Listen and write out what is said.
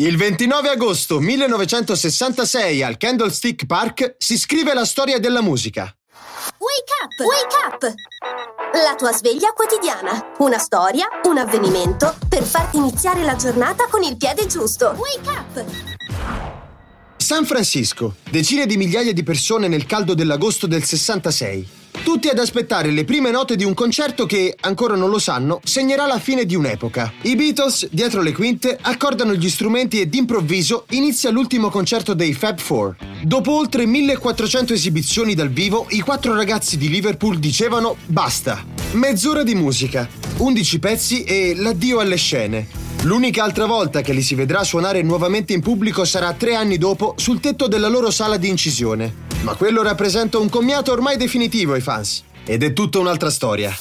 Il 29 agosto 1966 al Candlestick Park si scrive la storia della musica. Wake up! Wake up! La tua sveglia quotidiana. Una storia, un avvenimento per farti iniziare la giornata con il piede giusto. Wake up! San Francisco. Decine di migliaia di persone nel caldo dell'agosto del 66. Tutti ad aspettare le prime note di un concerto che, ancora non lo sanno, segnerà la fine di un'epoca. I Beatles, dietro le quinte, accordano gli strumenti e d'improvviso inizia l'ultimo concerto dei Fab Four. Dopo oltre 1400 esibizioni dal vivo, i quattro ragazzi di Liverpool dicevano basta. Mezz'ora di musica, 11 pezzi e l'addio alle scene. L'unica altra volta che li si vedrà suonare nuovamente in pubblico sarà tre anni dopo sul tetto della loro sala di incisione. Ma quello rappresenta un commiato ormai definitivo ai fans. Ed è tutta un'altra storia.